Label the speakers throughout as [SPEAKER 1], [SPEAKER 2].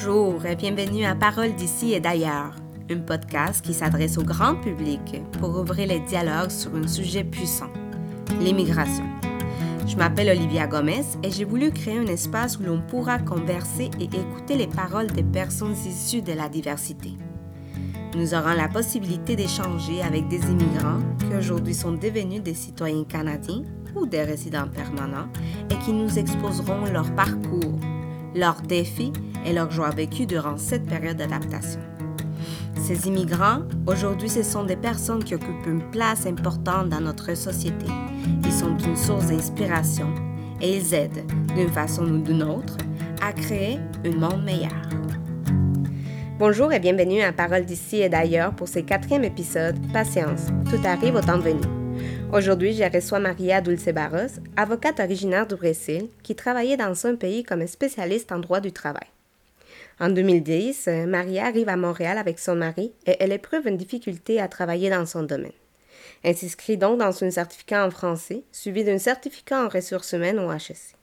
[SPEAKER 1] Bonjour et bienvenue à Parole d'ici et d'ailleurs, un podcast qui s'adresse au grand public pour ouvrir les dialogues sur un sujet puissant, l'immigration. Je m'appelle Olivia Gomez et j'ai voulu créer un espace où l'on pourra converser et écouter les paroles des personnes issues de la diversité. Nous aurons la possibilité d'échanger avec des immigrants qui aujourd'hui sont devenus des citoyens canadiens ou des résidents permanents et qui nous exposeront leur parcours, leurs défis et leurs joies vécues durant cette période d'adaptation. Ces immigrants, aujourd'hui, ce sont des personnes qui occupent une place importante dans notre société. Ils sont une source d'inspiration et ils aident, d'une façon ou d'une autre, à créer un monde meilleur. Bonjour et bienvenue à Parole d'ici et d'ailleurs pour ce quatrième épisode Patience, tout arrive au temps venu. Aujourd'hui, je reçois Maria Dulce Barros, avocate originaire du Brésil, qui travaillait dans un pays comme spécialiste en droit du travail. En 2010, Maria arrive à Montréal avec son mari et elle éprouve une difficulté à travailler dans son domaine. Elle s'inscrit donc dans un certificat en français, suivi d'un certificat en ressources humaines au HSC.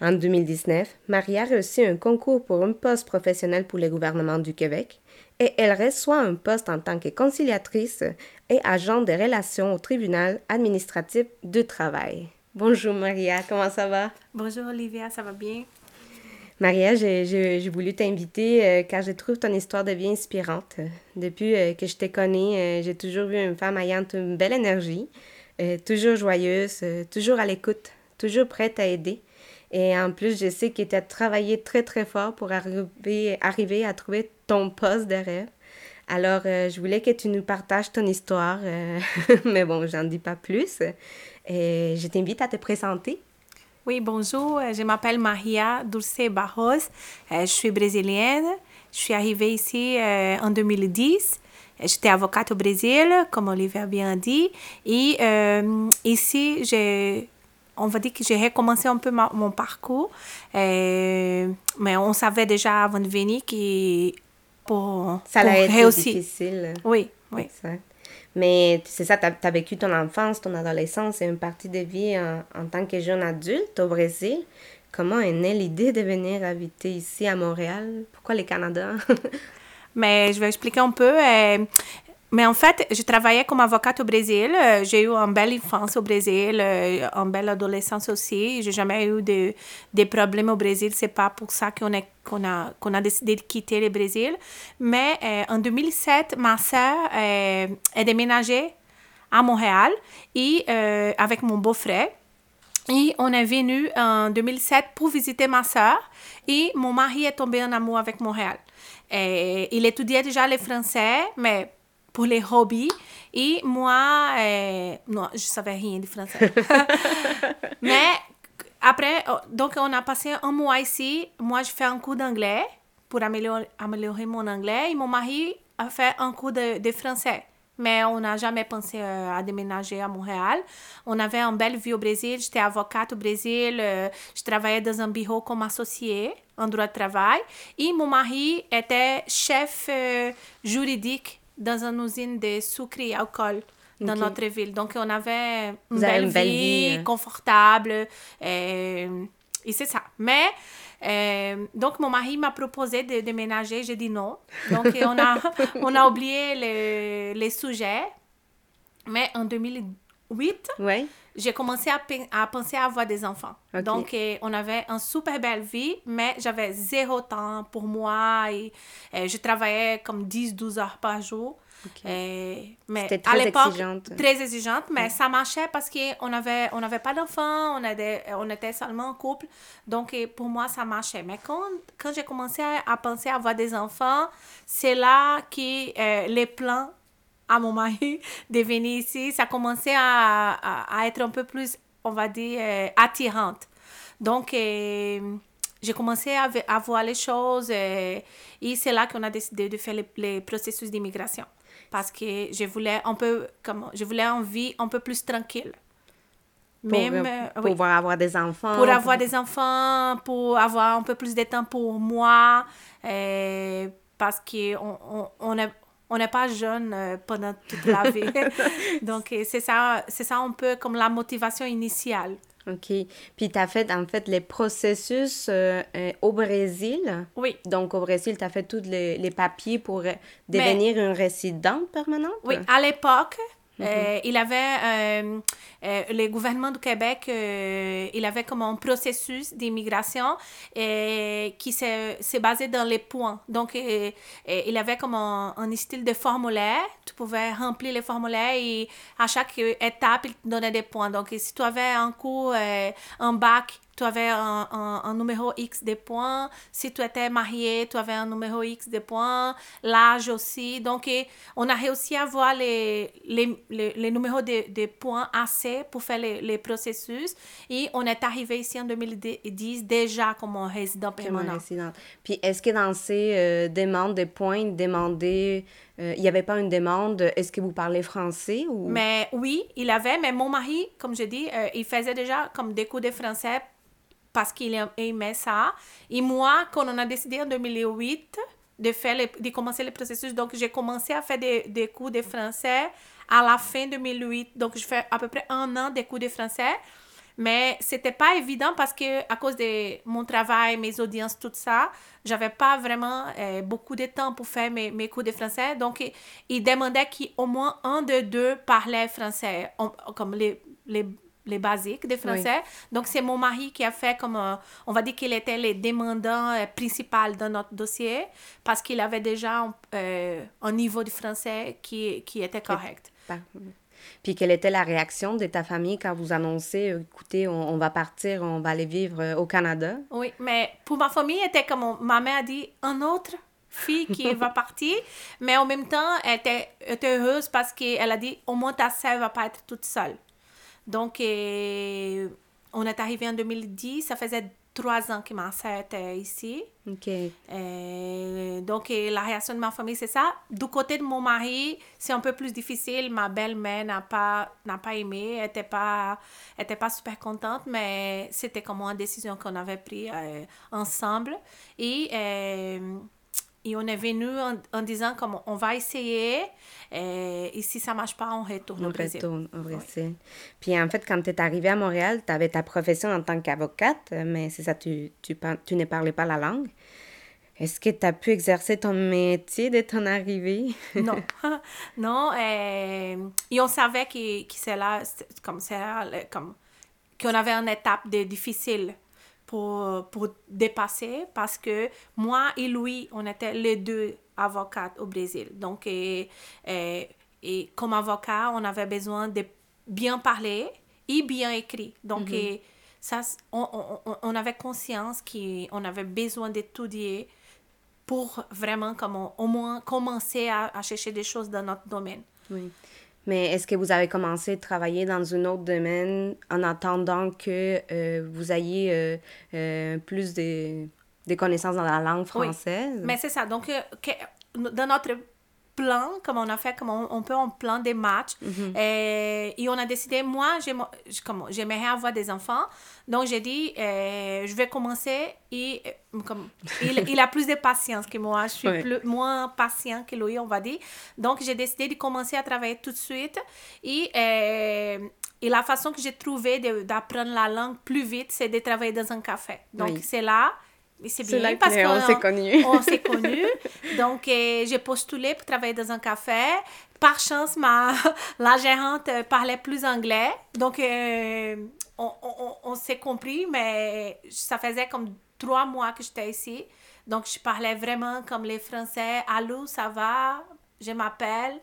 [SPEAKER 1] En 2019, Maria réussit un concours pour un poste professionnel pour le gouvernement du Québec et elle reçoit un poste en tant que conciliatrice et agent de relations au tribunal administratif du travail. Bonjour Maria, comment ça va?
[SPEAKER 2] Bonjour Olivia, ça va bien?
[SPEAKER 1] Maria, j'ai voulu t'inviter euh, car je trouve ton histoire de vie inspirante. Depuis euh, que je te connais, euh, j'ai toujours vu une femme ayant une belle énergie, toujours joyeuse, toujours à l'écoute, toujours prête à aider. Et en plus, je sais que tu as travaillé très très fort pour arriver, arriver à trouver ton poste de rêve. Alors, je voulais que tu nous partages ton histoire, mais bon, j'en dis pas plus. Et je t'invite à te présenter.
[SPEAKER 2] Oui, bonjour, je m'appelle Maria Dulce Barros, je suis brésilienne, je suis arrivée ici en 2010. J'étais avocate au Brésil, comme Olivier a bien dit, et euh, ici, j'ai on va dire que j'ai recommencé un peu mon parcours, mais on savait déjà avant de venir que
[SPEAKER 1] pour, Ça allait être réussir. difficile.
[SPEAKER 2] Oui, oui.
[SPEAKER 1] Exact. Mais c'est ça, tu as, vécu ton enfance, ton adolescence et une partie de vie en, en, tant que jeune adulte au Brésil. Comment est née l'idée de venir habiter ici à Montréal? Pourquoi le Canada?
[SPEAKER 2] Mais je vais expliquer un peu. Euh, mais en fait, je travaillais comme avocate au Brésil. Euh, j'ai eu une belle enfance au Brésil, euh, une belle adolescence aussi. J'ai jamais eu de, des problèmes au Brésil. C'est pas pour ça qu'on qu'on a, qu'on a décidé de quitter le Brésil. Mais euh, en 2007, ma sœur est déménagée à Montréal et avec mon beau-frère. Et on est venu en 2007 pour visiter ma sœur et mon mari est tombé en amour avec Montréal. Il étudiait déjà le français, mais pour les hobbies. Et moi, euh, non, je savais rien de français. Mais après, oh, donc on a passé un mois ici. Moi, je fais un cours d'anglais pour améliorer, améliorer, mon anglais. Et mon mari a fait un cours de, de français. Mais on n'a jamais pensé euh, à déménager à Montréal. On avait une belle vie au Brésil. J'étais avocate au Brésil. Euh, je travaillais dans un bureau comme associée en droit de travail. Et mon mari était chef juridique dans une usine de sucre et alcool dans notre ville. Donc, on avait une, belle, vie, hein. confortable. Euh, et, c'est ça. Mais, euh, donc, mon mari m'a proposé de déménager. J'ai dit non. Donc, on a, on a oublié les, les sujets. Mais en 2008, ouais. j'ai commencé à, à, penser à avoir des enfants. Donc, euh, on avait une super belle vie, mais j'avais zéro temps pour moi. Et, euh, je travaillais comme 10-12 heures par jour.
[SPEAKER 1] Euh, mais très à l'époque, exigeante.
[SPEAKER 2] très exigeante, mais ça marchait parce qu'on n'avait on avait pas d'enfants, on, on était seulement en couple. Donc, pour moi, ça marchait. Mais quand, quand j'ai commencé à, penser à avoir des enfants, c'est là que les plans à mon mari de venir ici, ça commençait à, à, être un peu plus, on va dire, euh, attirante. Donc, euh, j'ai commencé à, à, voir les choses euh, et c'est là qu'on a décidé de faire les, processus d'immigration parce que je voulais un peu, comme, je voulais une vie un peu plus tranquille.
[SPEAKER 1] Pour, Même, pour pouvoir avoir des enfants.
[SPEAKER 2] Pour avoir des enfants, pour avoir un peu plus de temps pour moi, parce qu'on on, on, a, on n'est pas jeune euh, pendant toute la vie. Donc, euh, c'est ça, c'est ça un peu comme la motivation initiale.
[SPEAKER 1] OK. Puis tu as fait, en fait, les processus euh, euh, au Brésil.
[SPEAKER 2] Oui.
[SPEAKER 1] Donc, au Brésil, tu as fait tous les, les papiers pour devenir une résidente permanente?
[SPEAKER 2] Oui, à l'époque, Euh, il avait, euh, euh, le gouvernement du Québec, il avait comme un processus d'immigration qui s'est basé dans les points. Donc, il avait comme un, un style de formulaire. Tu pouvais remplir les formulaires et à chaque étape, il te donnait des points. Donc, si tu avais un cours, un bac, tu avais un, un- un numéro X de points. Si tu étais marié, tu avais un numéro X de points. L'âge aussi. Donc, on a réussi à avoir les, les, les, les numéros de, de points assez pour faire les, les processus. Et on est arrivé ici en 2010 déjà comme un résident permanent.
[SPEAKER 1] Puis, est-ce que dans ces euh, demandes de points, demander, euh, il n'y avait pas une demande, est-ce que vous parlez français ou...
[SPEAKER 2] Mais oui, il avait, mais mon mari, comme je dis, euh, il faisait déjà comme des cours de français parce qu'il aim- aimait ça. Et moi, quand on a décidé en 2008 de, faire de commencer le processus, donc j'ai commencé à faire des, des cours de français à la fin 2008. Donc, je fais à peu près un an des cours de français. Mais c'était pas évident parce que à cause de mon travail, mes audiences, tout ça, j'avais pas vraiment euh, beaucoup de temps pour faire mes, mes cours de français. Donc, il, il demandait qu'au moins un de deux parlait français, comme les, les, les basiques de français. Donc, c'est mon mari qui a fait comme, on va dire qu'il était le demandant euh, principal dans notre dossier parce qu'il avait déjà un, euh, un niveau de français qui, qui était correct.
[SPEAKER 1] Puis, quelle était la réaction de ta famille quand vous annoncez, euh, écoutez, on, on va partir, on va aller vivre au Canada?
[SPEAKER 2] Oui, mais pour ma famille, était comme ma mère a dit un autre fille qui va partir, mais en même temps, elle était, était heureuse parce qu'elle a dit au moins ta sœur va pas être toute seule. Donc, euh, on est arrivé en 2010, ça faisait trois ans que ma sœur était ici.
[SPEAKER 1] OK.
[SPEAKER 2] Euh, donc, euh, la réaction de ma famille, c'est ça. Du côté de mon mari, c'est un peu plus difficile. Ma belle-mère n'a pas, n'a pas aimé, n'était pas, était pas super contente, mais c'était comme une décision qu'on avait prise euh, ensemble. Et, euh, et on est venu en, en disant comme on va essayer, euh, et si ça marche pas, on retourne
[SPEAKER 1] On
[SPEAKER 2] au Brésil.
[SPEAKER 1] retourne au Brésil. Puis en fait, quand tu es arrivée à Montréal, tu avais ta profession en tant qu'avocate, mais c'est ça, tu, tu, ne parlais pas la langue. Est-ce que tu as pu exercer ton métier dès ton arrivée?
[SPEAKER 2] non, non. euh, et on savait que, que c'est là, comme c'est là, comme qu'on avait une étape de, difficile pour, pour dépasser parce que moi et lui, on était les deux avocates au Brésil. Donc, et, et, et comme avocat, on avait besoin de bien parler et bien écrit. Donc, et ça, on, on, on- avait conscience qu'on avait besoin d'étudier pour vraiment comme on- au moins commencer à, à chercher des choses dans notre domaine.
[SPEAKER 1] Oui. Mais est-ce que vous avez commencé à travailler dans un autre domaine en attendant que euh, vous ayez euh, euh, plus de, de connaissances dans la langue
[SPEAKER 2] Oui.
[SPEAKER 1] française?
[SPEAKER 2] Mais c'est ça. Donc, que- dans notre plan, comme on a fait, comme on, on peut un plan des matchs, euh, et on a décidé, moi, j'aimerais avoir des enfants. Donc, j'ai dit, euh, je vais commencer et euh, comme, il, il a plus de patience que moi. Je suis
[SPEAKER 1] Ouais.
[SPEAKER 2] plus, moins patient que lui, on va dire. Donc, j'ai décidé de commencer à travailler tout de suite. Et, euh, et la façon que j'ai trouvé d'apprendre la langue plus vite, c'est de travailler dans un café. Donc,
[SPEAKER 1] Oui.
[SPEAKER 2] c'est là. Et c'est bien
[SPEAKER 1] là
[SPEAKER 2] parce
[SPEAKER 1] qu'on s'est connus.
[SPEAKER 2] on s'est connus. Donc, euh, j'ai postulé pour travailler dans un café. Par chance, ma, la gérante euh, parlait plus anglais. Donc, euh, on, on, on s'est compris, mais ça faisait comme trois mois que j'étais ici. Donc, je parlais vraiment comme les Français. Allô, ça va? Je m'appelle.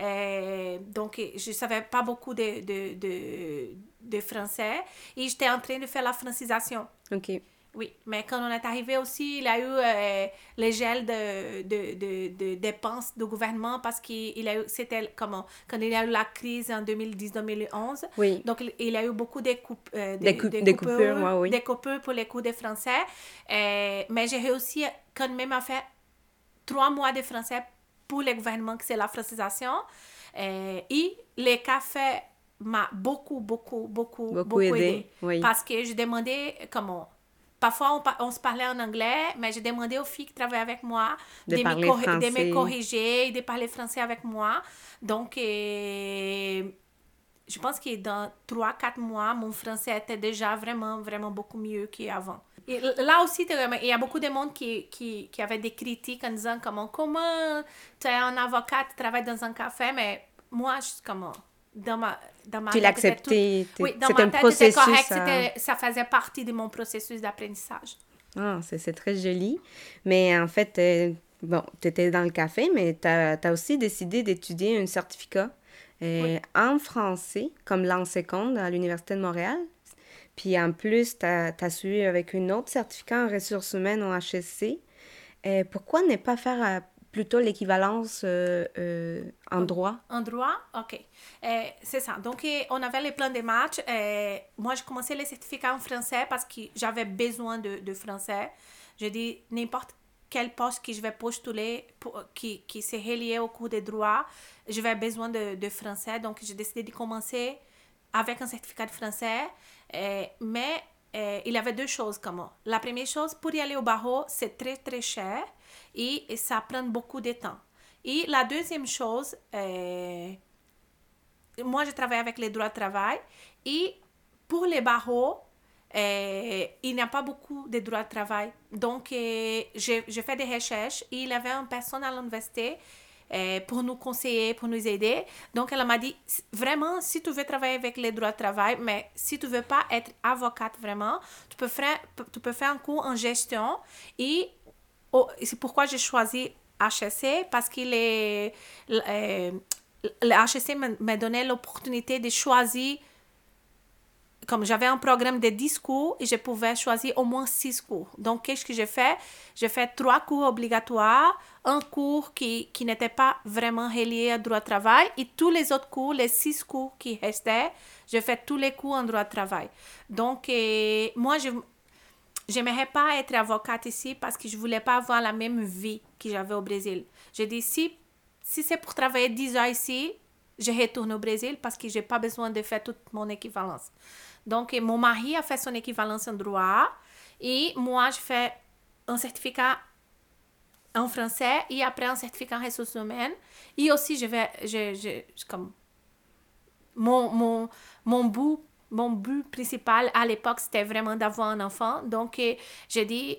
[SPEAKER 2] Euh, donc, je ne savais pas beaucoup de, de, de, de français. Et j'étais en train de faire la francisation.
[SPEAKER 1] OK.
[SPEAKER 2] Oui, mais quand on est arrivé aussi, il y a eu euh, les gels de, de, de, de dépenses du gouvernement parce qu'il il a eu, c'était comment, quand il y a eu la crise en 2010-2011.
[SPEAKER 1] Oui.
[SPEAKER 2] Donc, il- a eu beaucoup de, coupe, euh,
[SPEAKER 1] Des coup- des coupures, ouais, oui.
[SPEAKER 2] des coupures pour les cours de français. Euh, mais j'ai réussi quand même à faire trois mois de français pour le gouvernement, que c'est la francisation. Euh, et le café m'a beaucoup, beaucoup, beaucoup,
[SPEAKER 1] Beaucoup
[SPEAKER 2] beaucoup,
[SPEAKER 1] aidé,
[SPEAKER 2] aidé.
[SPEAKER 1] oui.
[SPEAKER 2] Parce que je demandais comment. Parfois, on, se parlait en anglais, mais je demandais aux filles qui travaillaient avec moi
[SPEAKER 1] De
[SPEAKER 2] me,
[SPEAKER 1] parler
[SPEAKER 2] corri- de
[SPEAKER 1] français.
[SPEAKER 2] me corriger, de parler français avec moi. Donc, euh, je pense que dans 3-4 mois, mon français était déjà vraiment, vraiment beaucoup mieux qu'avant. Et là aussi, il y a beaucoup de monde qui, qui, qui avait des critiques en disant comment, comment tu es un avocat, tu travailles dans un café, mais moi, je, comment, dans ma, dans ma
[SPEAKER 1] tu l'acceptais.
[SPEAKER 2] Oui, dans ma tête, c'était correct, ça faisait partie de mon processus d'apprentissage.
[SPEAKER 1] Ah, c'est très joli. Mais en fait, euh, bon, tu étais dans le café, mais tu as, as, aussi décidé d'étudier un certificat euh, en français, comme langue seconde à l'Université de Montréal. Puis en plus, tu as, as, suivi avec une autre certificat en ressources humaines au HSC. Euh, pourquoi ne pas faire plutôt l'équivalence euh, euh, en droit.
[SPEAKER 2] En droit, OK. Euh, c'est ça. Donc, on avait les plans de match. moi, j'ai commencé les certificats en français parce que j'avais besoin de, de français. J'ai dit, n'importe quel poste que je vais postuler pour, qui, qui s'est relié au cours des droits, je vais besoin de, de français. Donc, j'ai décidé de commencer avec un certificat de français. mais il y avait deux choses comme La première chose, pour y aller au barreau, c'est très, très cher et, ça prend beaucoup de temps. Et la deuxième chose, euh, moi, je travaille avec les droits de travail et pour les barreaux, euh, il n'y a pas beaucoup de droits de travail. Donc, euh, j'ai fait des recherches et il y avait une personne à l'université pour nous conseiller, pour nous aider. Donc, elle m'a dit, vraiment, si tu veux travailler avec les droits de travail, mais si tu veux pas être avocate vraiment, tu peux faire, tu peux faire un cours en gestion et c'est pourquoi j'ai choisi HSC, parce que les, euh, le HSC m'a donné l'opportunité de choisir, comme j'avais un programme de 10 cours, je pouvais choisir au moins 6 cours. Donc, qu'est-ce que j'ai fait? J'ai fait trois cours obligatoires, un cours qui, qui n'était pas vraiment relié au droit de travail, et tous les autres cours, les 6 cours qui restaient, j'ai fait tous les cours en droit de travail. Donc, moi, je, j'aimerais pas être avocate ici parce que je voulais pas avoir la même vie que j'avais au Brésil. J'ai dit, si, si c'est pour travailler 10 ans ici, je retourne au Brésil parce que j'ai pas besoin de faire toute mon équivalence. Donc, mon mari a fait son équivalence en droit et moi, je fais un certificat en français et après un certificat en ressources humaines. Et aussi, je vais, je, je, comme, mon, mon, mon bout mon but principal à l'époque, c'était vraiment d'avoir un enfant. Donc, j'ai dit,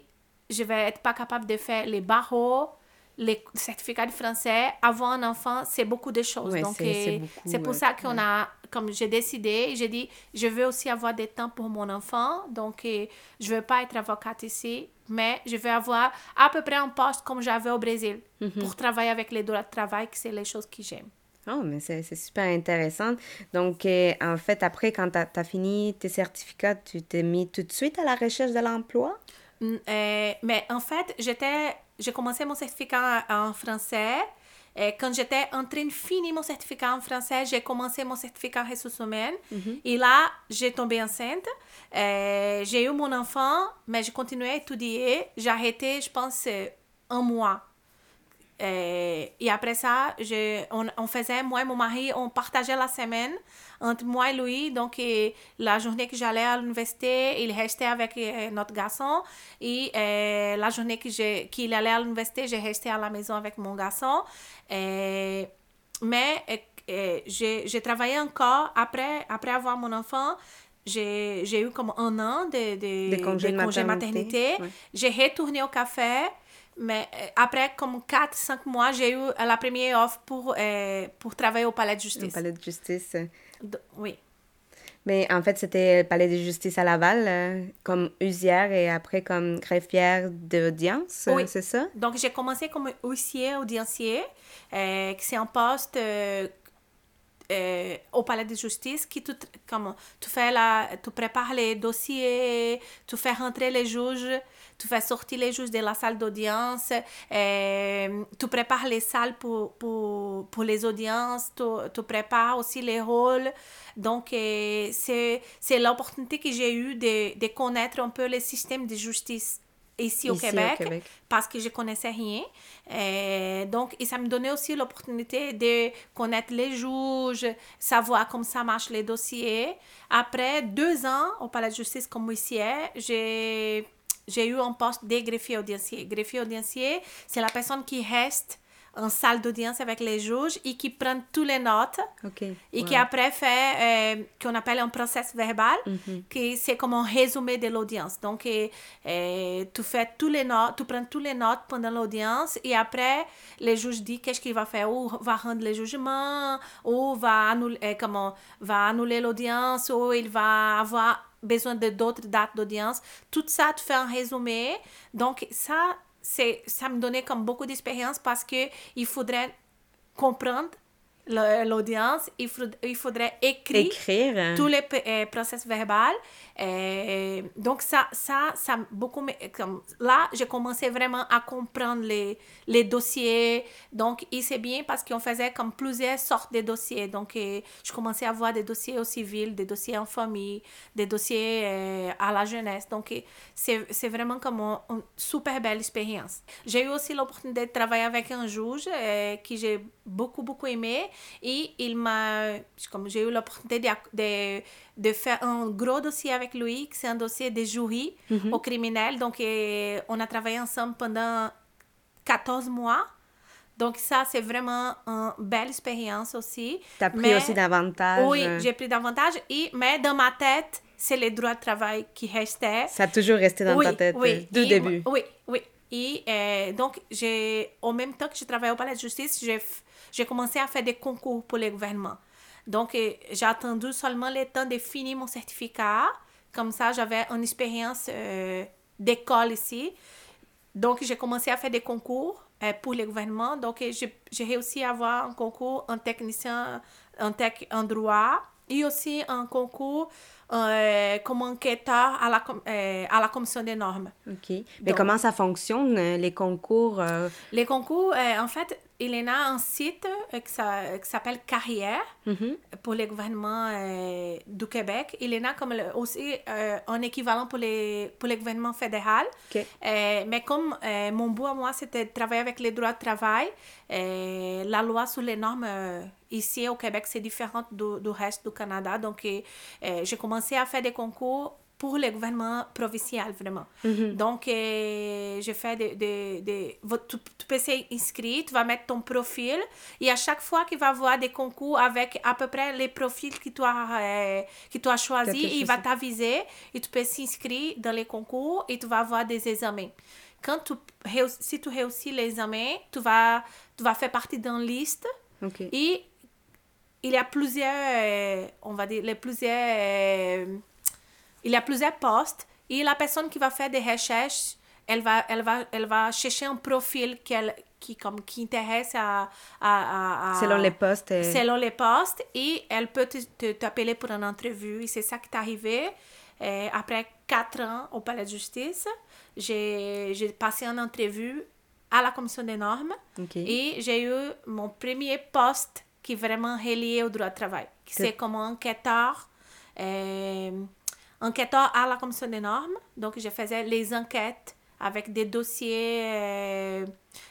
[SPEAKER 2] je vais être pas capable de faire les barreaux, les certificats de français. Avoir un enfant, c'est beaucoup de choses. Donc, c'est euh, pour ça qu'on a, comme j'ai décidé, j'ai dit, je veux aussi avoir des temps pour mon enfant. Donc, euh, je veux pas être avocate ici, mais je veux avoir à peu près un poste comme j'avais au Brésil mhm. pour travailler avec les droits de travail, que c'est les choses que j'aime.
[SPEAKER 1] Oh, mais c'est super intéressant. Donc, euh, en fait, après, quand tu as, fini tes certificats, tu t'es mis tout de suite à la recherche de l'emploi?
[SPEAKER 2] Euh, mais en fait, j'étais, j'ai commencé mon certificat en, français. Et quand j'étais en train de finir mon certificat en français, j'ai commencé mon certificat en ressources humaines. Mm-hmm. Et là, j'ai tombé enceinte. Euh, j'ai eu mon enfant, mais j'ai continué à étudier. J'ai arrêté, je pense, un mois et, et, après ça, je, on, on, faisait, moi et mon mari, on partageait la semaine entre moi et lui. Donc, et, la journée que j'allais à l'université, il restait avec euh, notre garçon. Et euh, la journée qu'il allait à l'université, j'ai resté à la maison avec mon garçon. Mais euh, j'ai travaillé encore après, après avoir mon enfant j'ai eu comme un an de, de, de congé, de maternité. maternité. J'ai retourné au café mais euh, après, comme 4-5 mois, j'ai eu la première offre pour, euh, pour travailler au palais de justice.
[SPEAKER 1] Au palais de justice.
[SPEAKER 2] oui.
[SPEAKER 1] Mais en fait, c'était le palais de justice à Laval, euh, comme usière et après comme greffière d'audience, oui. c'est ça?
[SPEAKER 2] Donc, j'ai commencé comme huissier audiencier, c'est un poste au palais de justice qui tu, comme, tu, fais la, tu prépares les dossiers, tu fais rentrer les juges tu fais sortir les juges de la salle d'audience, euh, tu prépares les salles pour, pour, pour les audiences, tu, tu, prépares aussi les rôles. Donc, euh, c'est, c'est l'opportunité que j'ai eue de, de connaître un peu le système de justice ici, au, Québec, parce que je connaissais rien. Euh, donc, et ça me donnait aussi l'opportunité de connaître les juges, savoir comment ça marche les dossiers. Après deux ans au Palais de justice comme huissier, j'ai j'ai eu un poste de greffier audiencier. Greffier audiencier, c'est la personne qui reste en salle d'audience avec les juges et qui prennent toutes les notes et
[SPEAKER 1] Wow.
[SPEAKER 2] qui après fait euh, qu'on appelle un process verbal,
[SPEAKER 1] Mhm.
[SPEAKER 2] qui c'est comme un résumé de l'audience. Donc, euh, tu fais tous les notes, tu prends toutes les notes pendant l'audience et après, les juges disent qu'est-ce qu'il va faire, ou va rendre le jugement, ou va annuler, euh, comment, va annuler l'audience, ou il va avoir besoin de d'autres dates d'audience. Tout ça, tu fais un résumé. Donc, ça, ça me donnait comme beaucoup d'expérience parce que il faudrait comprendre l'audience, il, il faudrait écrire
[SPEAKER 1] Écrire. hein.
[SPEAKER 2] tous les euh, process verbal. Euh, donc, ça, ça, ça beaucoup. Comme, là, j'ai commencé vraiment à comprendre les, les dossiers. Donc, et c'est bien parce qu'on faisait comme plusieurs sortes de dossiers. Donc, euh, je commençais à voir des dossiers au civil, des dossiers en famille, des dossiers euh, à la jeunesse. Donc, c'est vraiment comme un- une super belle expérience. J'ai eu aussi l'opportunité de travailler avec un juge qui j'ai beaucoup, beaucoup aimé. Et il m'a, comme j'ai eu l'opportunité de, de, de faire un gros dossier avec lui, c'est un dossier de jury au criminel. Donc, on a travaillé ensemble pendant 14 mois. Donc, ça, c'est vraiment une belle expérience aussi.
[SPEAKER 1] T'as pris
[SPEAKER 2] Mais-
[SPEAKER 1] aussi davantage.
[SPEAKER 2] Oui,
[SPEAKER 1] euh,
[SPEAKER 2] j'ai pris davantage. Et, mais dans ma tête, c'est les droits de travail qui restaient.
[SPEAKER 1] Ça a toujours resté dans
[SPEAKER 2] oui,
[SPEAKER 1] ta tête
[SPEAKER 2] oui.
[SPEAKER 1] euh, du début.
[SPEAKER 2] Oui, oui. Et euh, donc, j'ai, en même temps que je travaillais au palais de justice, j'ai, j'ai commencé à faire des concours pour le gouvernement. Donc, euh, j'ai attendu seulement le temps de finir mon certificat. Comme ça, j'avais une expérience euh, d'école ici. Donc, j'ai commencé à faire des concours euh, pour le gouvernement. Donc, j'ai réussi à avoir un concours en technicien en, tech, en droit et aussi un concours euh, comme enquêteur à la, euh, à la commission des normes.
[SPEAKER 1] OK. Mais comment ça fonctionne, euh, les concours? euh,
[SPEAKER 2] Les concours, en fait, il y en a un site qui s'a- qui s'appelle Carrière
[SPEAKER 1] mhm.
[SPEAKER 2] pour le gouvernement euh, du Québec. Il y en a comme le- aussi un équivalent pour, les, pour le gouvernement fédéral.
[SPEAKER 1] OK.
[SPEAKER 2] Euh, mais comme mon bout à moi, c'était de travailler avec les droits de travail, la loi sur les normes ici au Québec, c'est différent du, du reste du Canada. Donc, j'ai commencé à faire des concours pour le gouvernement provincial, vraiment. Donc, euh, je fais des... des- vo- tu, tu peux s'inscrire, tu vas mettre ton profil, et à chaque fois qu'il va avoir des concours avec à peu près les profils que tu as, euh, que tu as choisi, il va t'aviser, et tu peux s'inscrire dans les concours, et tu vas avoir des examens. Quand tu, si tu réussis les examens, tu vas, tu vas faire partie d'une liste, et il y a plusieurs, euh, on va dire, les plusieurs, euh, il y a plusieurs postes et la personne qui va faire des recherches, elle va, elle va, elle va chercher un profil qu'elle, qui, comme, qui intéresse à, à, à- à-
[SPEAKER 1] Selon les postes. euh,
[SPEAKER 2] selon les postes et elle peut te- te- t'appeler pour une entrevue. Et c'est ça qui est arrivé. Après quatre ans au palais de justice, j'ai passé une entrevue à la commission des normes et j'ai eu mon premier poste qui est vraiment relié au droit de travail. C'est- comme enquêteur, euh, enquêteur à la commission des normes. Donc, je faisais les enquêtes avec des dossiers, euh,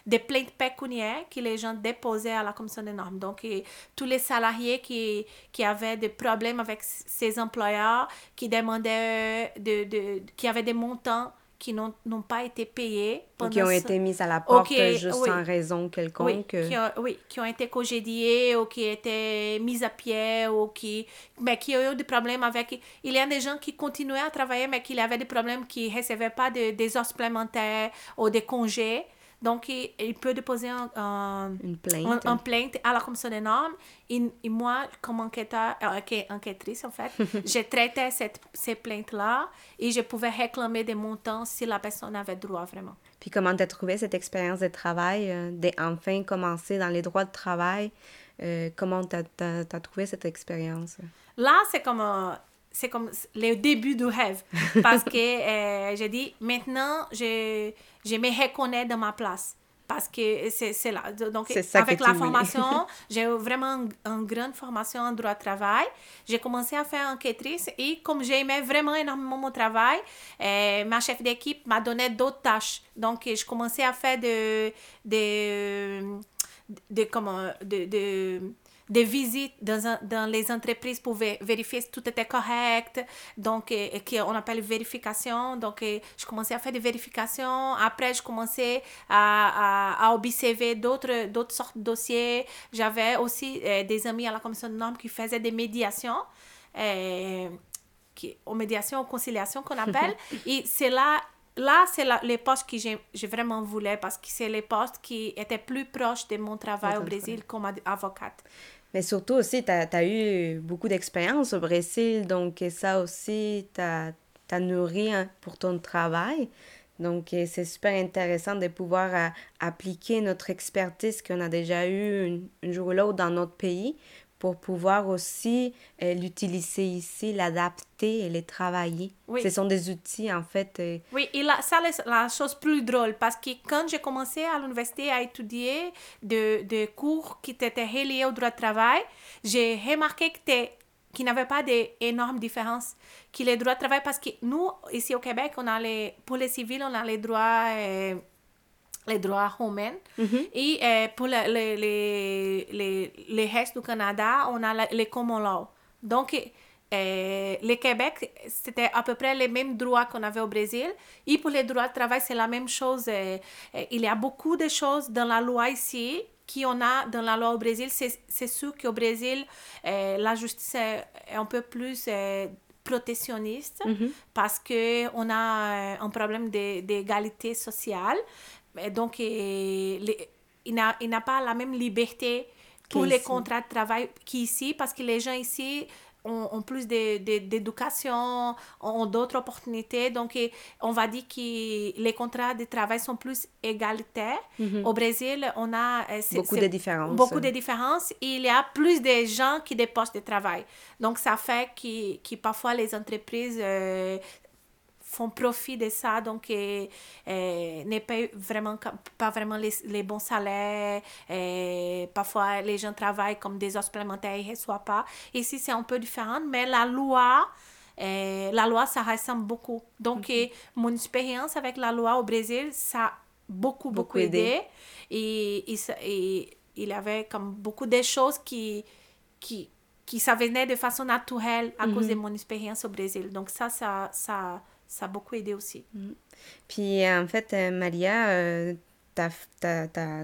[SPEAKER 2] des plaintes pécuniaires que les gens déposaient à la commission des normes. Donc, et tous les salariés qui, qui avaient des problèmes avec s- ces employeurs, qui demandaient, de, de, qui avaient des montants qui n'ont pas été payés.
[SPEAKER 1] Ou qui
[SPEAKER 2] pendant
[SPEAKER 1] ont été mises à la porte euh, juste
[SPEAKER 2] oui.
[SPEAKER 1] sans raison
[SPEAKER 2] oui,
[SPEAKER 1] quelconque.
[SPEAKER 2] qui ont, oui, qui ont été congédiés ou qui étaient mis à pied ou qui, mais qui ont eu des problèmes avec... Il y a des gens qui continuaient à travailler, mais qui avaient des problèmes, qui ne recevaient pas de- des heures supplémentaires ou des congés. Donc, il, il peut déposer un, un,
[SPEAKER 1] Une plainte.
[SPEAKER 2] un- un plainte à la commission des normes. Et, et moi, comme enquêteur, euh, enquê- enquêtrice, en fait, je traitais cette, ces plaintes-là et je pouvais réclamer des montants si la personne avait droit vraiment.
[SPEAKER 1] Puis comment t'as trouvé cette expérience de travail, euh, d'enfin commencer dans les droits de travail? Euh, comment t'as as, trouvé cette expérience?
[SPEAKER 2] Là, c'est comme, un- c'est comme le début du rêve. Parce que euh, j'ai dit, maintenant, je, je me reconnais dans ma place. Parce que c'est là. Donc, avec la formation, j'ai eu vraiment une, grande formation en droit de travail. J'ai commencé à faire enquêtrice et comme j'aimais vraiment énormément mon travail, euh, ma chef d'équipe m'a donné d'autres tâches. Donc, je commençais à faire de, de, de, comment, de, de, des visites dans, un- dans les entreprises pour vé- vérifier si tout était correct. Donc, euh, et, qu'on appelle vérification. Donc, je commençais à faire des vérifications. Après, je commençais à, à, à observer d'autres, d'autres sortes de dossiers. J'avais aussi euh, des amis à la commission de normes qui faisaient des médiations. euh, qui, aux médiations, aux conciliations qu'on appelle. et c'est là, là c'est les postes que j'ai vraiment voulu parce que c'est les postes qui étaient plus proches de mon travail au Brésil comme avocate.
[SPEAKER 1] Mais surtout aussi, tu as, eu beaucoup d'expérience au Brésil, donc ça aussi, t'as as nourri hein, pour ton travail. Donc, euh, c'est super intéressant de pouvoir euh, appliquer notre expertise qu'on a déjà eue un jour ou l'autre dans notre pays pour pouvoir aussi euh, l'utiliser ici, l'adapter et les travailler.
[SPEAKER 2] Oui.
[SPEAKER 1] Ce sont des outils, en fait. euh,
[SPEAKER 2] Oui, et là, ça, c'est la chose plus drôle, parce que quand j'ai commencé à l'université à étudier des de cours qui étaient reliés au droit de travail, j'ai remarqué que qu'il n'y avait pas d'énormes différences. Que les droits de travail, parce que nous, ici au Québec, on a les, pour les civils, on a les droits, euh, les droits romains. Et euh, pour le- le- les, les, les restes du Canada, on a la- les common law. Donc, euh, le Québec, c'était à peu près les mêmes droits qu'on avait au Brésil. Et pour les droits de travail, c'est la même chose. Euh, il y a beaucoup de choses dans la loi ici qu'on a dans la loi au Brésil. C'est sûr qu'au Brésil, la justice est un peu plus protectionniste parce qu'on a euh, un problème d'égalité sociale. Donc, euh, les- il n'a pas la même liberté pour les contrats de travail qu'ici, parce que les gens ici ont, ont plus d'éducation, ont d'autres opportunités. Donc, on va dire que les contrats de travail sont plus égalitaires. Au Brésil, on a... c'est-
[SPEAKER 1] Beaucoup de différences.
[SPEAKER 2] Beaucoup de différences. Il y a plus de gens qui des postes de travail. Donc, ça fait que, que parfois les entreprises euh, font profit de ça, donc euh, euh, ne payent vraiment, pas vraiment les, les bons salaires. euh, parfois, les gens travaillent comme des heures supplémentaires, ils ne reçoivent pas. Ici, c'est un peu différent, mais la loi, euh, la loi, ça ressemble beaucoup. Donc, euh, mon expérience avec la loi au Brésil, ça a beaucoup, beaucoup,
[SPEAKER 1] Beaucoup aidé.
[SPEAKER 2] Et, et, et il y avait comme beaucoup de choses qui, qui, qui ça venait de façon naturelle à cause de mon expérience au Brésil. Donc ça, ça, ça, ça a beaucoup aidé aussi.
[SPEAKER 1] Puis en fait, euh, Maria, euh, t'as,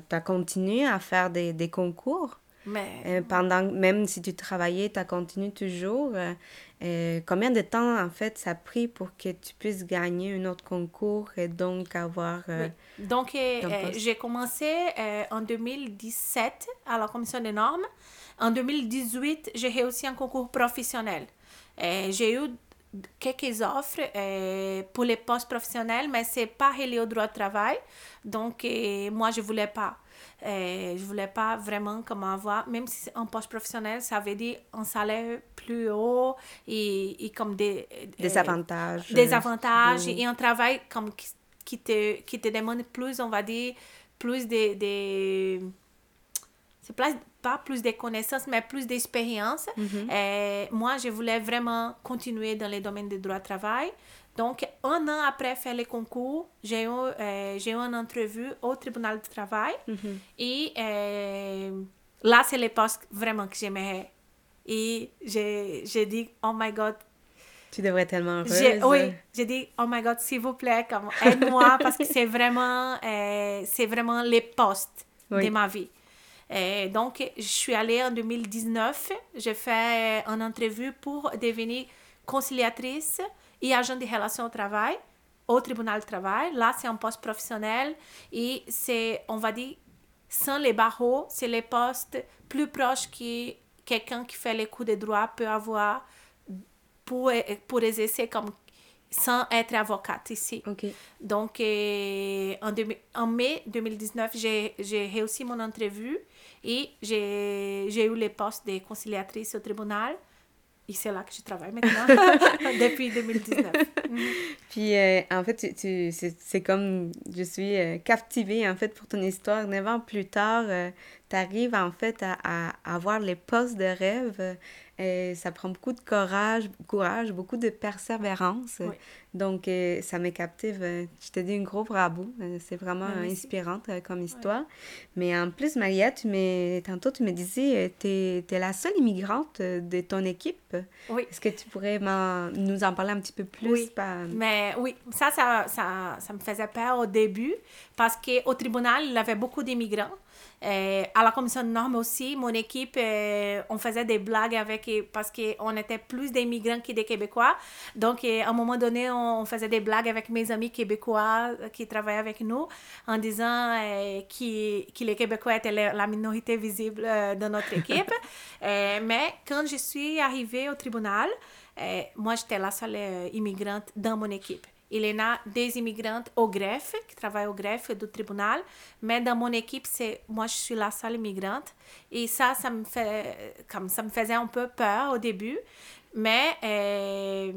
[SPEAKER 1] t'as continué à faire des, des concours.
[SPEAKER 2] Mais
[SPEAKER 1] Euh, pendant, même si tu travaillais, tu as continué toujours. Euh, euh, combien de temps, en fait, ça a pris pour que tu puisses gagner un autre concours et donc avoir... euh,
[SPEAKER 2] Oui. Donc, euh, euh, j'ai commencé euh, en 2017 à la commission des normes. En 2018, j'ai réussi un concours professionnel. Euh, j'ai eu quelques offres euh, pour les postes professionnels, mais c'est pas relié au droit de travail. Donc, euh, moi, je voulais pas. Euh, je voulais pas vraiment comme avoir, même si c'est un poste professionnel, ça veut dire un salaire plus haut et, et comme des...
[SPEAKER 1] des
[SPEAKER 2] euh,
[SPEAKER 1] avantages.
[SPEAKER 2] des avantages et un travail comme qui, qui te, qui te demande plus, on va dire, plus de... de c'est pas, plus de connaissances, mais plus d'expérience. Euh, moi, je voulais vraiment continuer dans les domaines du droit du travail. Donc, un an après faire les concours, j'ai eu, euh, eu une entrevue au tribunal du travail. Et euh, là, c'est les postes vraiment que j'aimerais. Et j'ai dit, oh my God,
[SPEAKER 1] Tu devrais être tellement heureuse.
[SPEAKER 2] oui, j'ai dit, oh my God, s'il vous plaît, aide-moi parce que c'est vraiment, euh, c'est vraiment les postes
[SPEAKER 1] Oui.
[SPEAKER 2] de ma vie. Euh, donc, je suis allée en 2019, j'ai fait une entrevue pour devenir conciliatrice et agent de relations au travail au tribunal du travail. Là, c'est un poste professionnel et c'est, on va dire, sans les barreaux, c'est les postes plus proches que quelqu'un qui fait les cours de droit peut avoir pour, pour exercer comme sans être avocate ici. Donc, euh, en, en mai 2019, j'ai j'ai réussi mon entrevue et j'ai eu le poste de conciliatrice au tribunal. Et c'est là que je travaille maintenant, depuis 2019. Mhm.
[SPEAKER 1] Puis, euh, en fait, tu, tu- c'est c'est comme je suis euh, captivée, en fait, pour ton histoire. Neuf ans plus tard, euh, tu arrives en fait à, à, avoir les postes de rêve. Et ça prend beaucoup de courage, courage beaucoup de persévérance. Donc, ça me captive. Je te dis un gros bravo. C'est vraiment ben, inspirante comme histoire. Mais en plus, Maria, tu tantôt, tu me disais, tu es, es, la seule immigrante de ton équipe.
[SPEAKER 2] Oui.
[SPEAKER 1] Est-ce que tu pourrais nous en parler un petit peu plus?
[SPEAKER 2] Oui, mais oui, ça, ça, ça, ça me faisait peur au début parce qu'au tribunal, il y avait beaucoup d'immigrants. Euh, à la commission de normes aussi, mon équipe, euh, on faisait des blagues avec, parce qu'on était plus des migrants que des Québécois. Donc, euh, à un moment donné, on, faisait des blagues avec mes amis québécois qui travaillaient avec nous en disant que, les Québécois étaient la, minorité visible de notre équipe. mais quand je suis arrivée au tribunal, moi, j'étais la seule immigrante dans mon équipe. Il y a des immigrantes au greffe, qui travaillent au greffe du tribunal, mais dans mon équipe, c'est moi, je suis la seule immigrante. Et ça, ça me, fait, comme, ça me faisait un peu peur au début, mais euh,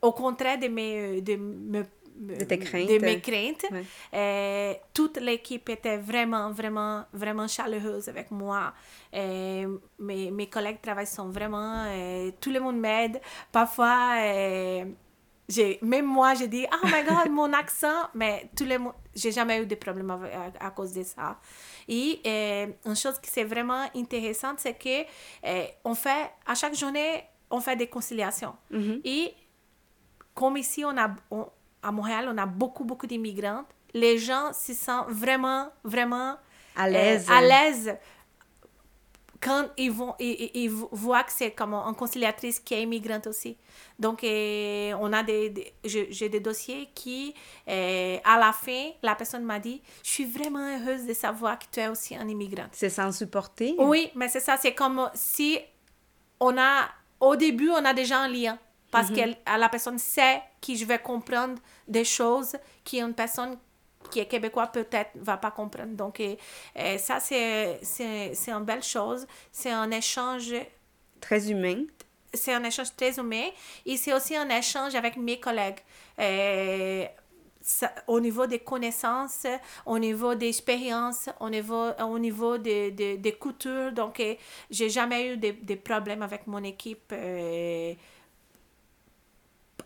[SPEAKER 2] au contraire de mes, de
[SPEAKER 1] de, tes craintes.
[SPEAKER 2] de mes craintes. Euh, toute l'équipe était vraiment, vraiment, vraiment chaleureuse avec moi. Euh, mes, mes collègues travaillent sont vraiment... tout le monde m'aide. Parfois, j'ai même moi j'ai dit oh my god mon accent. Mais tous les j'ai jamais eu de problème à, cause de ça. Et euh, une chose qui c'est vraiment intéressante c'est que euh, on fait à chaque journée on fait des conciliations. Mm-hmm. et comme ici on a à Montréal on a beaucoup beaucoup d'immigrants les gens se sentent vraiment vraiment
[SPEAKER 1] à l'aise.
[SPEAKER 2] euh, à l'aise quand ils, vont, ils, ils voient que c'est comme une conciliatrice qui est immigrante aussi. Donc, euh, on a des, j'ai des dossiers qui, euh, à la fin, la personne m'a dit, je suis vraiment heureuse de savoir que tu es aussi un immigrant.
[SPEAKER 1] C'est sans supporter?
[SPEAKER 2] Oui, mais c'est ça, c'est comme si on a, au début, on a déjà un lien. Parce mhm. que la personne sait que je vais comprendre des choses qu'une personne qui est québécois peut-être va pas comprendre. Donc, et, ça, c'est, c'est, une belle chose. C'est un échange...
[SPEAKER 1] Très humain.
[SPEAKER 2] C'est un échange très humain. Et c'est aussi un échange avec mes collègues. au niveau des connaissances, au niveau des expériences, au niveau, au niveau des, des, des coutures. Donc, j'ai jamais eu de, problèmes avec mon équipe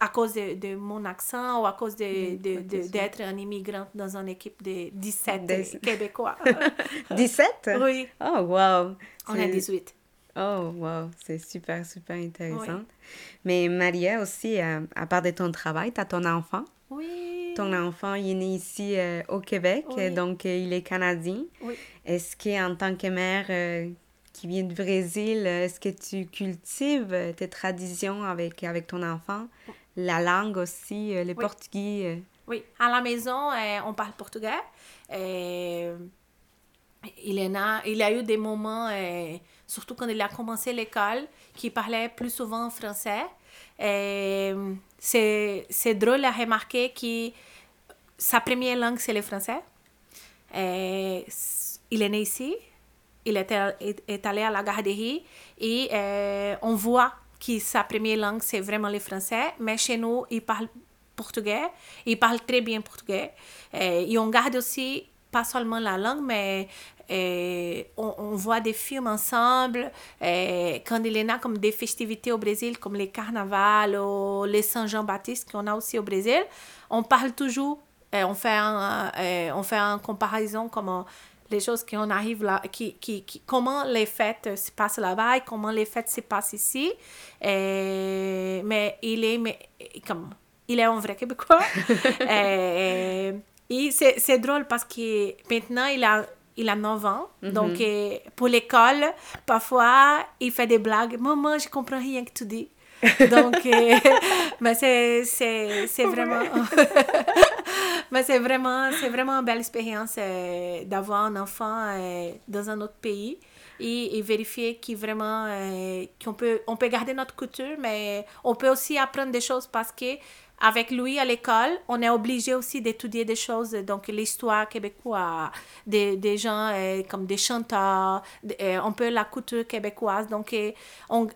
[SPEAKER 2] à cause de, mon accent ou à cause d'être de, de, un immigrant dans une équipe de 17 Québécois.
[SPEAKER 1] 17?
[SPEAKER 2] Oui.
[SPEAKER 1] Oh, wow.
[SPEAKER 2] On est 18.
[SPEAKER 1] Oh, wow. C'est super, super intéressant. Mais Maria aussi, euh, à part de ton travail, tu as ton enfant.
[SPEAKER 2] Oui.
[SPEAKER 1] Ton enfant, il est né ici euh, au Québec, donc euh, il est canadien.
[SPEAKER 2] Oui.
[SPEAKER 1] Est-ce qu'en tant que mère qui vient du Brésil, est-ce que tu cultives tes traditions avec, avec ton enfant? La langue aussi, euh, le portugais. Euh.
[SPEAKER 2] Oui, à la maison, euh, on parle portugais. il, a, il a eu des moments, surtout quand il a commencé l'école, qu'il parlait plus souvent français. c'est drôle à remarquer que sa première langue, c'est le français. il est né ici, il est, est allé à la garderie et on voit qui sa première langue, c'est vraiment le français, mais chez nous, il parle portugais, il parle très bien portugais. Et, on garde aussi, pas seulement la langue, mais on, voit des films ensemble. Et quand il y a comme des festivités au Brésil, comme les carnavals ou les Saint-Jean-Baptiste qu'on a aussi au Brésil, on parle toujours, on fait un, on fait une comparaison comme les choses qui on arrive là, qui, qui, comment les fêtes se passent là-bas et comment les fêtes se passent ici. Et, mais il est, mais, comme, il est un vrai Québécois. et, et c'est drôle parce que maintenant, il a, il a 9 ans. Mm-hmm. Donc, pour l'école, parfois, il fait des blagues. Maman, je comprends rien que tu dis. Donc, mais c'est, c'est, c'est vraiment... mais c'est vraiment, c'est vraiment une belle expérience euh, d'avoir un enfant euh, dans un autre pays et, vérifier vraiment euh, qu'on peut, on peut garder notre culture, mais on peut aussi apprendre des choses parce que avec lui à l'école, on est obligé aussi d'étudier des choses, donc l'histoire québécoise, des, des gens comme des chanteurs, un peu la culture québécoise. Donc, on,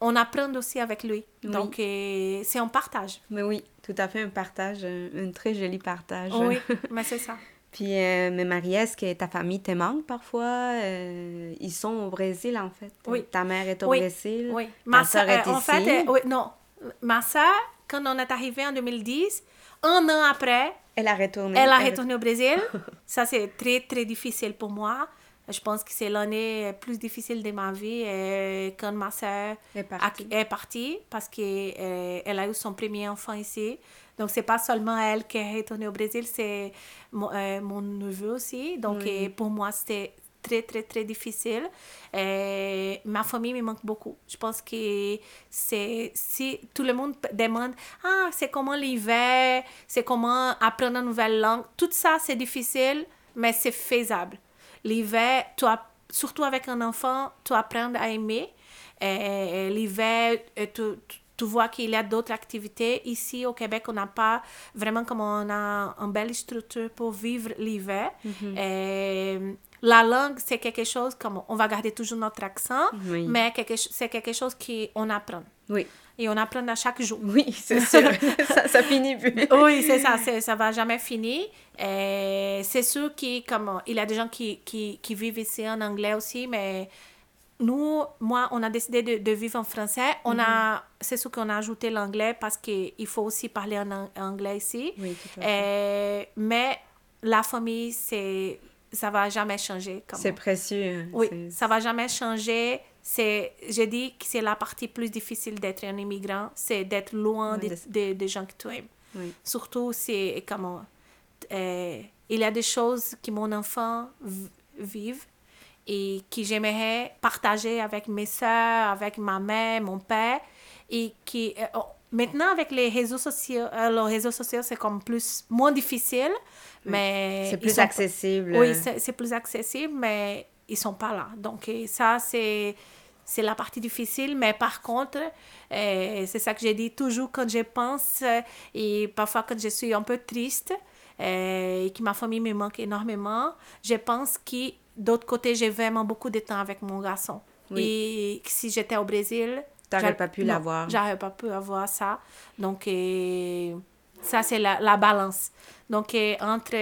[SPEAKER 2] on apprend aussi avec lui. Donc, c'est un partage.
[SPEAKER 1] Mais oui, tout à fait un partage, un, très joli partage.
[SPEAKER 2] Oui, mais c'est ça.
[SPEAKER 1] Puis, euh, mais Marie, est-ce que ta famille te manque parfois? Euh, ils sont au Brésil, en fait.
[SPEAKER 2] Oui.
[SPEAKER 1] Ta mère est au
[SPEAKER 2] Oui,
[SPEAKER 1] Brésil.
[SPEAKER 2] Oui. Ma
[SPEAKER 1] sœur
[SPEAKER 2] sœur,
[SPEAKER 1] est
[SPEAKER 2] euh, en
[SPEAKER 1] ici.
[SPEAKER 2] fait, euh, oui, non. Ma sœur, quand on est arrivé en 2010, un an après,
[SPEAKER 1] Elle a retourné.
[SPEAKER 2] elle a retourné au Brésil. Ça, c'est très, très difficile pour moi. Je pense que c'est l'année plus difficile de ma vie euh, quand ma sœur
[SPEAKER 1] Elle est partie.
[SPEAKER 2] a- est partie parce qu'elle a eu son premier enfant ici. Donc, c'est pas seulement elle qui est retournée au Brésil, c'est mon, euh, mon neveu aussi. Donc, euh, pour moi, c'était très, très, très difficile. Euh, ma famille me manque beaucoup. Je pense que c'est si tout le monde demande Ah, c'est comment l'hiver, c'est comment apprendre une nouvelle langue. Tout ça, c'est difficile, mais c'est faisable. App- surtout avec un enfant, tu apprends à aimer. Euh, L'hiver, euh, tu, tu- vois qu'il y a d'autres activités. Ici, au Québec, on n'a pas vraiment comme on a une belle structure pour vivre l'hiver. Euh, la langue, c'est quelque chose comme on va garder toujours notre accent,
[SPEAKER 1] Oui.
[SPEAKER 2] mais c'est quelque chose qu'on apprend.
[SPEAKER 1] Oui.
[SPEAKER 2] Et on apprend à chaque jour.
[SPEAKER 1] Oui, c'est sûr. ça, ça finit plus.
[SPEAKER 2] Oui, c'est ça, ça va jamais finir. Euh, c'est sûr qu'il il y a des gens qui, qui, qui vivent ici en anglais aussi, mais nous, moi, on a décidé de, de vivre en français. On a, c'est sûr qu'on a ajouté l'anglais parce qu'il faut aussi parler en ang- anglais ici.
[SPEAKER 1] Oui, tout à fait.
[SPEAKER 2] Euh, mais la famille, c'est, ça va jamais changer.
[SPEAKER 1] C'est précieux.
[SPEAKER 2] oui,
[SPEAKER 1] C'est-
[SPEAKER 2] ça va jamais changer. C'est, je dis que c'est la partie plus difficile d'être un immigrant, c'est d'être loin
[SPEAKER 1] Oui,
[SPEAKER 2] des
[SPEAKER 1] de-
[SPEAKER 2] des- des gens que tu aimes.
[SPEAKER 1] Oui.
[SPEAKER 2] Surtout, c'est comment euh, il y a des choses que mon enfant vive et que j'aimerais partager avec mes soeurs, avec ma mère, mon père, et qui euh, oh, maintenant avec les réseaux sociaux, euh, les réseaux sociaux c'est comme plus moins difficile, mais
[SPEAKER 1] C'est plus
[SPEAKER 2] sont-
[SPEAKER 1] accessible.
[SPEAKER 2] oui, c'est plus accessible, mais ils sont pas là. Donc, ça, c'est c'est la partie difficile, mais par contre, euh, c'est ça que j'ai dit toujours quand je pense euh, et parfois quand je suis un peu triste euh, et que ma famille me manque énormément, je pense que d'autre côté, j'ai vraiment beaucoup de temps avec mon garçon.
[SPEAKER 1] Oui.
[SPEAKER 2] Et que si j'étais au Brésil, j'aurais-
[SPEAKER 1] pas pu l'avoir.
[SPEAKER 2] J'aurais pas pu avoir ça. Donc, ça, c'est la, la balance. Donc, entre,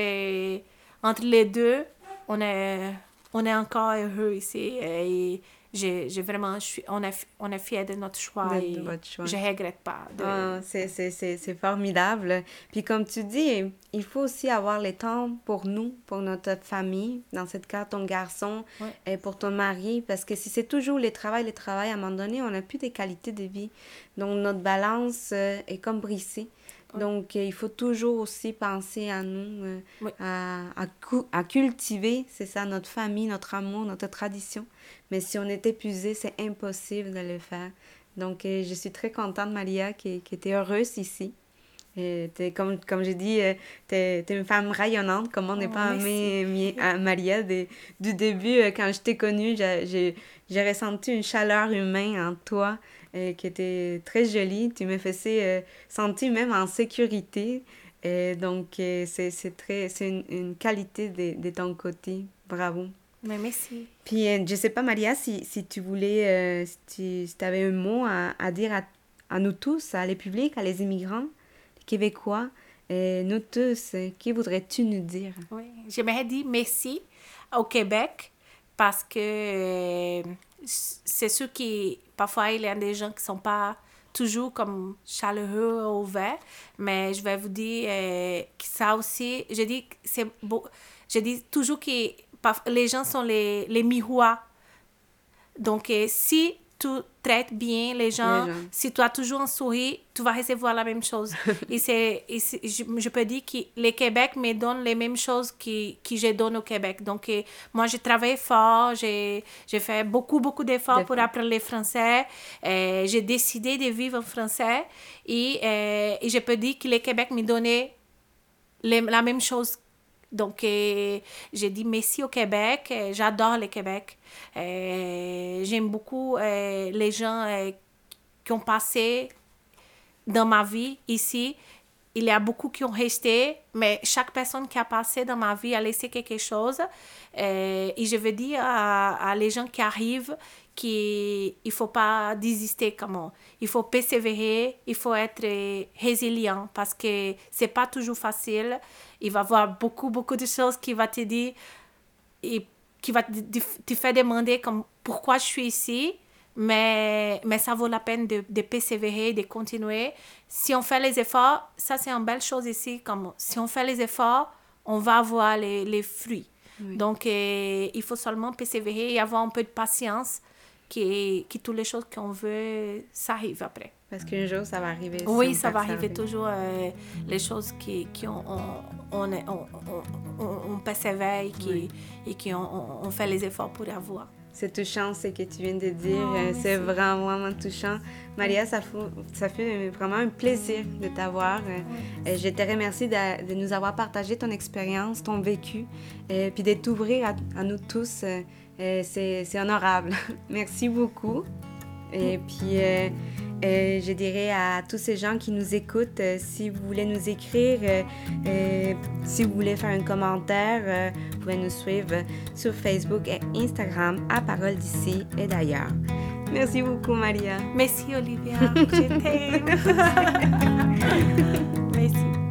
[SPEAKER 2] entre les deux, on est, on est encore heureux ici. Et j'ai j'ai vraiment, je suis, on, est, on est fiers de notre choix.
[SPEAKER 1] De- de votre choix.
[SPEAKER 2] Je regrette pas. de-
[SPEAKER 1] Ah, c'est- c'est c'est- c'est formidable. Puis comme tu dis, il faut aussi avoir le temps pour nous, pour notre famille, dans cette cas, ton garçon
[SPEAKER 2] Ouais.
[SPEAKER 1] et pour ton mari, parce que si c'est toujours le travail, le travail, à un moment donné, on n'a plus de qualité de vie. Donc notre balance euh, est comme brisée. Donc euh, il faut toujours aussi penser à nous, euh,
[SPEAKER 2] Oui.
[SPEAKER 1] à, à, cultiver, c'est ça, notre famille, notre amour, notre tradition. Mais si on est épuisé, c'est impossible de le faire. Donc, euh, je suis très contente, Malia, que tu es heureuse ici. T'es- comme comme j'ai dit, tu es, une femme rayonnante. Comment ne
[SPEAKER 2] Oh,
[SPEAKER 1] pas à Malia de- du début, quand je t'ai connue, j'ai ressenti une chaleur humaine en toi euh, qui était très jolie. Tu me faisais euh, sentir même en sécurité. Euh, donc, euh, c'est très c'est une, une qualité de, de ton côté. Bravo.
[SPEAKER 2] Mais merci.
[SPEAKER 1] Puis, je sais pas, Maria, si, si tu voulais, si tu avais un mot à, à dire à, à nous tous, à les publics, à les immigrants, les Québécois, euh, nous tous, qui voudrais-tu nous dire?
[SPEAKER 2] Oui, j'aimerais dire merci au Québec parce que c'est sûr que parfois il y a des gens qui sont pas toujours comme chaleureux ou ouverts, mais je vais vous dire euh, que ça aussi, je dis c'est beau, je dis toujours que les gens sont les, les miroirs. Donc, euh, si tu traites bien les gens,
[SPEAKER 1] Les gens.
[SPEAKER 2] si tu as toujours un sourire, tu vas recevoir la même chose. et c'est, je, je peux dire que le Québec me donne les mêmes choses que, que je donne au Québec. Donc, euh, moi, j'ai travaillé fort, j'ai, fait beaucoup, beaucoup d'efforts pour apprendre le français. Euh, j'ai décidé de vivre en français et, euh, et je peux dire que le Québec me donnait les- la même chose. Donc, euh, j'ai dit merci au Québec. Euh, J'adore le Québec. Euh, J'aime beaucoup les gens qui ont passé dans ma vie ici. Il y a beaucoup qui ont resté, mais chaque personne qui a passé dans ma vie a laissé quelque chose. Et je veux dire à, à les gens qui arrivent qu'il ne faut pas désister. Comment. Il faut persévérer, il faut être résilient parce que ce n'est pas toujours facile. Il va y avoir beaucoup, beaucoup de choses qui vont te dire et qui va te, faire demander comme, pourquoi je suis ici. Mais, mais ça vaut la peine de, de persévérer, de continuer. Si on fait les efforts, ça c'est une belle chose ici. Comme, si on fait les efforts, on va avoir les, les fruits. Donc, euh, il faut seulement persévérer et avoir un peu de patience que, que toutes les choses qu'on veut, ça arrive après.
[SPEAKER 1] Parce qu'un jour, ça va arriver.
[SPEAKER 2] Oui, ça va arriver toujours. Euh, les choses qui, qui on, on, on, on, persévère et qui, et qui on, on, fait les efforts pour avoir.
[SPEAKER 1] C'est touchant ce que tu viens de dire. Oh, c'est vraiment, vraiment touchant. Maria, ça fait, ça fait vraiment un plaisir de t'avoir. Je te remercie de, de, nous avoir partagé ton expérience, ton vécu, et puis de t'ouvrir à, nous tous. C'est honorable. Merci beaucoup. Et puis, euh, euh, je dirais à tous ces gens qui nous écoutent, euh, si vous voulez nous écrire, si vous voulez faire un commentaire, vous pouvez nous suivre sur Facebook et Instagram à Parole d'ici et d'ailleurs. Merci beaucoup, Maria.
[SPEAKER 2] Merci, Olivia. Je t'aime. Merci.